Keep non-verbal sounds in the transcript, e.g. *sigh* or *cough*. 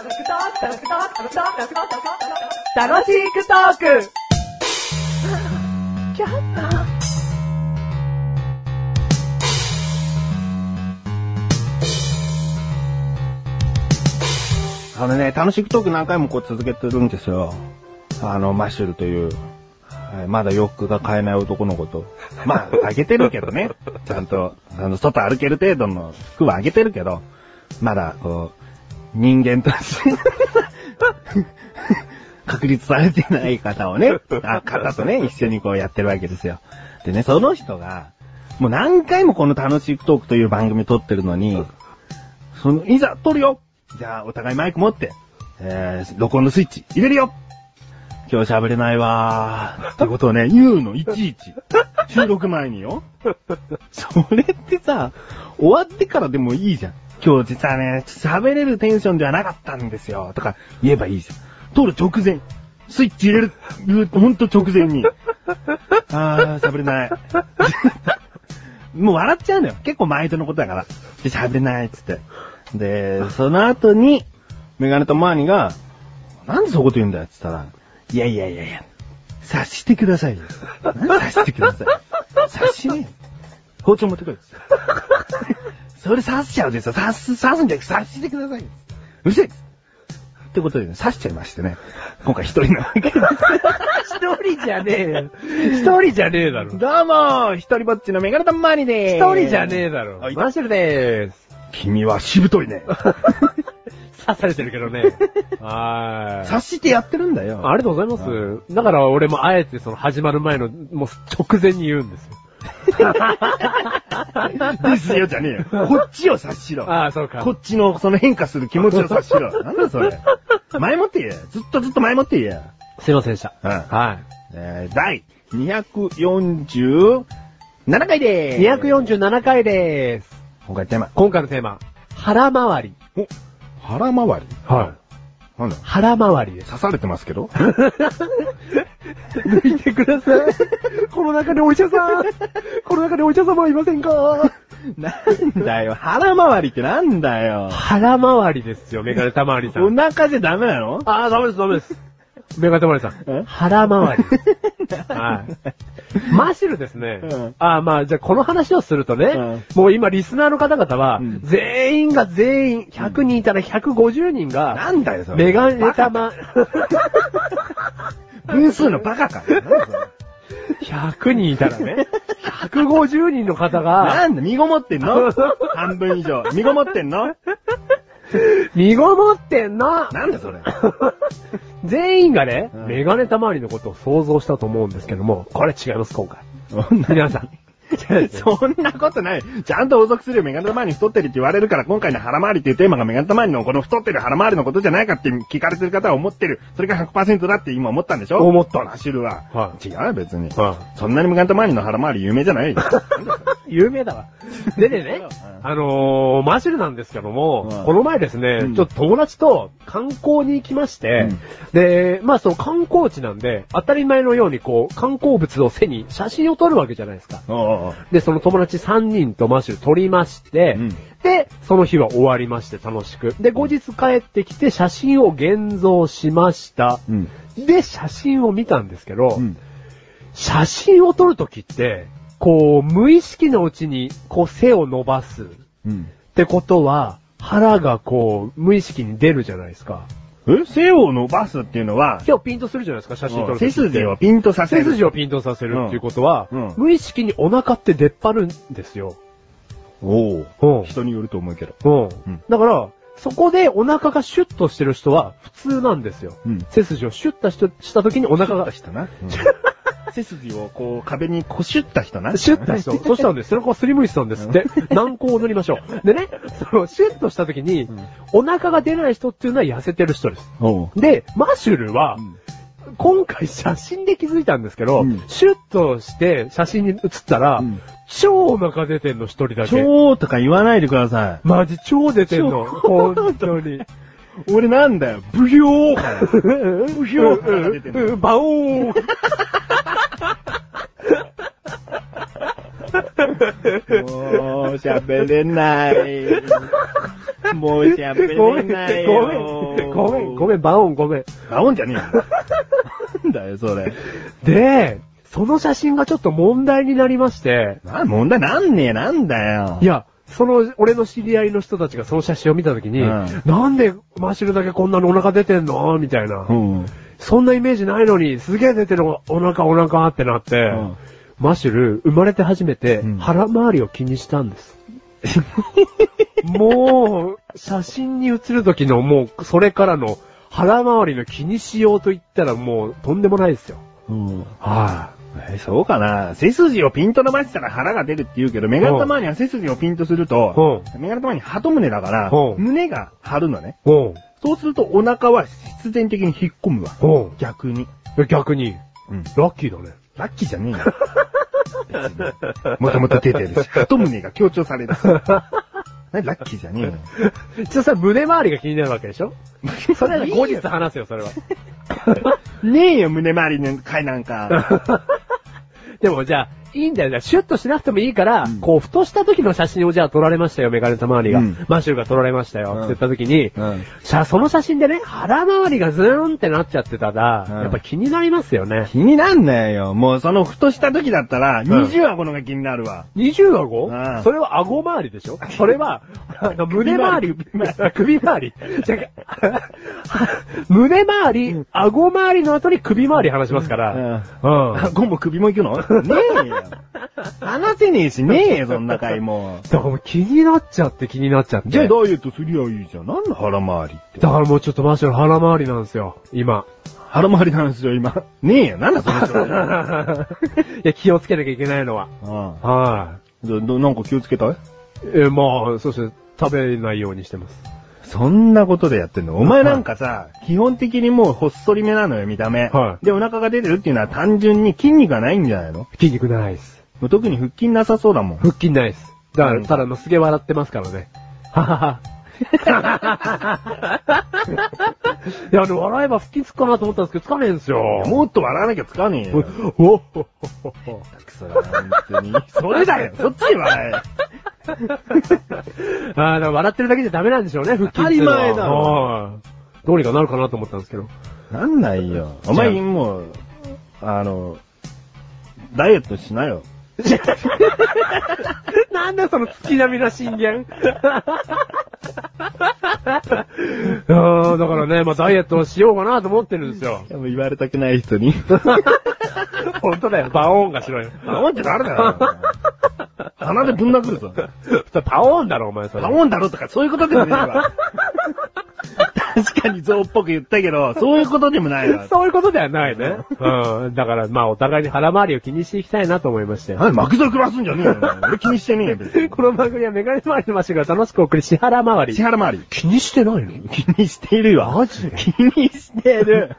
楽しくトークあのね、楽しくトーク何回もこう続けてるんですよ。あの、マッシュルという、はいまだ洋服が買えない男の子と。まあ、あげてるけどね。ちゃんと、あの、外歩ける程度の服はあげてるけど、まだ、こう、人間として、確立されてない方をね、*laughs* あ方とね、一緒にこうやってるわけですよ。でね、その人が、もう何回もこの楽しくトークという番組撮ってるのに、その、いざ撮るよじゃあ、お互いマイク持って、えー、録音のスイッチ入れるよ今日喋れないわー。ってことをね、言うの、いちいち。*laughs* 収録前によ。それってさ、終わってからでもいいじゃん。今日実はね、喋れるテンションではなかったんですよ。とか言えばいいじゃん。撮る直前。スイッチ入れる、ほんと直前に。*laughs* あー、喋れない。*laughs* もう笑っちゃうのよ。結構毎度のことだから。で、喋れないっつって。で、その後に、メガネとマーニが、なんでそういうこと言うんだよって言ったら、いやいやいやいや、察してくださいよ。*laughs* 何察してください。察しねえよ。包丁持ってこい。それ刺しちゃうですよ。刺す、刺すんじゃなくて察してくださいよ。うるせえってことでね、刺しちゃいましてね。今回一人なわけです。一人じゃねえよ。一人じゃねえだろ。どうも、一人ぼっちのメガネとマーニで一ーす。人じゃねえだろはい。マッシュルでーす。君はしぶといね。*laughs* 刺されてるけどね。はーい。察してやってるんだよ。ありがとうございます。だから俺もあえてその始まる前の、もう直前に言うんですよ。*laughs* ですよじゃねえよ。こっちを察しろ。ああ、そうか。こっちのその変化する気持ちを察しろ。なんだそれ。前もって言え。ずっとずっと前もって言え。すいませんでした。うんはえー、第247回い。でーす。247回でーす。今回テーマ。今回のテーマ、腹回り。お、腹回りはい。なんだ腹回りです。刺されてますけど *laughs* 抜いてください。*laughs* この中にお医者さん、この中にお医者様はいませんか？*laughs* なんだよ。腹回りってなんだよ。腹回りですよ、メガネたまりさおん。腹じゃダメなの？ああ、ダメです、ダメです。メガネたまりさえ？ん。腹回り。はい。マシルですね。うんああ、まあ、じゃあこの話をするとね、うんもう今リスナーの方々は、うん全員が全員、100人いたら150人が、なんだよ、それ。メガネたま、分数のバカか。なんだそれ100人いたらね、150人の方が、なんだ、身ごもってんの？半分以上。身ごもってんの？*laughs* 身ごもってんのなんだそれ。*laughs* 全員がね、うんメガネたまわりのことを想像したと思うんですけども、これ違います、今回。*laughs* 皆さん。*laughs* そんなことない。ちゃんと補足するよ。メガネ玉に太ってるって言われるから、今回の腹回りっていうテーマがメガネ玉にのこの太ってる腹回りのことじゃないかって聞かれてる方は思ってる。それが100%だって今思ったんでしょ？思ったマシルは。は違うよ、別に。はそんなにメガネ玉にの腹回り有名じゃないよ。*laughs* 有名だわ。でねね、あのー、マジルなんですけども、うんこの前ですね、うんちょっと友達と観光に行きまして、で、まあその観光地なんで、当たり前のようにこう、観光物を背に写真を撮るわけじゃないですか。おうおで、その友達3人とマシュル撮りまして、うんで、その日は終わりまして楽しく。で、後日帰ってきて写真を現像しました。うん。で、写真を見たんですけど、うん。写真を撮るときって、こう、無意識のうちに、こう、背を伸ばす。っうん。てことは、腹がこう、無意識に出るじゃないですか。え背を伸ばすっていうのは、背をピンとするじゃないですか、写真撮るときって。背筋をピンとさせる。背筋をピンとさせるっていうことは、うんうん無意識にお腹って出っ張るんですよ。おうんお。人によると思うけど。うん。うんだから、そこでお腹がシュッとしてる人は普通なんですよ。うん背筋をシュッとしした時にお腹が、したな。*laughs* 背筋をこう壁にこしゅった人な。シュッとした。そしたらね、背中をすりむいてたんですって。軟膏を塗りましょう。でね、そのシュッとした時に、お腹が出ない人っていうのは痩せてる人です。おう。で、マシュルは、うん今回写真で気づいたんですけど、うんシュッとして写真に写ったら、うん超お腹出てんの一人だけ。超とか言わないでくださマジ超出てんの。超本当に。い。俺なんだよ。ブヒョーから。*laughs* ブヒョーから出てる。バオーンもう喋れない。もう喋ごめん、れないごめよ。ん、ごめん、ごめん、バオンごめん。バオンじゃねえよ。なんだよ、それ。で、その写真がちょっと問題になりまして、な、問題なんねえ、なんだよ。いや、その、俺の知り合いの人たちがその写真を見たときに、うんなんでマシュルだけこんなにお腹出てんの？みたいな。うん。そんなイメージないのに、すげえ出てるお腹お腹ってなって、んマシュル、生まれて初めてうん腹回りを気にしたんです。*laughs* もう、写真に写る時のもう、それからの腹回りの気にしようと言ったらもう、とんでもないですよ。うん。はえ、そうかな背筋をピンと伸ばしたら腹が出るって言うけど、メガネ玉には背筋をピンとすると、メガネ玉に鳩胸だからう、ん胸が張るのね。い。うん。そうするとお腹は必然的に引っ込むわ。うん。逆に。逆に、うん。ラッキーだね。ラッキーじゃねえよ。もともと出てるし、鳩胸が強調されるし。何ラッキーじゃねえよ。ちょ、それ胸周りが気になるわけでしょ？*laughs* それは後日話すよ、それは。*laughs* ねえよ、胸周りの回なんか。*laughs* でもじゃあ、いいんだよ。じゃあシュッとしなくてもいいから、うんこう、ふとした時の写真をじゃあ撮られましたよ、メガネたまわりが。うんマッシュルが撮られましたよ、うんって言った時に、うん。じゃあその写真でね、腹回りがズーンってなっちゃってたら、うんやっぱ気になりますよね。気になんないよ。もうそのふとした時だったら、20顎のが気になるわ。20顎？うんそれは顎周りでしょ？それは、*laughs* *laughs* *laughs* 胸周り、首周り。胸周り、顎周りの後に首周り話しますから。うん。あ、ゴム首も行くの？ねえよ。話せねえし、ねえよ、そんな回も。だからもう気になっちゃって気になっちゃって。じゃあダイエットすりゃいいじゃん。なんで腹回りって。だからもうちょっとマッシュル腹回りなんですよ、今。腹回りなんですよ、今。ねえよ、なんだその人。*laughs* いや、気をつけなきゃいけないのは。あはあど、ど、なんか気をつけたいい？え、まあ、そうですね。食べないようにしてます。そんなことでやってんの？お前なんかさ、基本的にもうほっそりめなのよ、見た目。はいで、お腹が出てるっていうのは単純に筋肉がないんじゃないの？筋肉ないです。もう特に腹筋なさそうだもん。腹筋ないです。だから、うんただのすげえ笑ってますからね。ははは。いや、でも笑えば腹筋つくかなと思ったんですけど、つかねえんですよ。もっと笑わなきゃつかねえよ。おおほほほくそだな、本当に。それだよ、そっちで笑え。*laughs* ああ、だから笑ってるだけじゃダメなんでしょうね、腹筋。当たり前だろはいどうにかなるかなと思ったんですけど。なんないよ。お前もう、あの、ダイエットしなよ。*laughs* なんだその月並みな進言。*laughs* あーだからね、まあダイエットをしようかなと思ってるんですよ。でも言われたくない人に。本当だよ、バオーンがしろよ。パオンって誰だよ。鼻でぶん殴るぞ。*laughs* パオーンだろ、お前それ。パオンだろとかそういうことでもねえわ。*laughs* 確かに象っぽく言ったけど、そういうことでもないわ。そういうことではないね。うん。だから、まあ、お互いに腹回りを気にしていきたいなと思いまして。なんで巻き添え食らすんじゃねえよ。俺気にしてねえよ、別に。この番組はメガネ回りのマシンが楽しく送り、支払回り。支払回り。*laughs* 気にしてないの？気にしているよ。マジで気にしてる。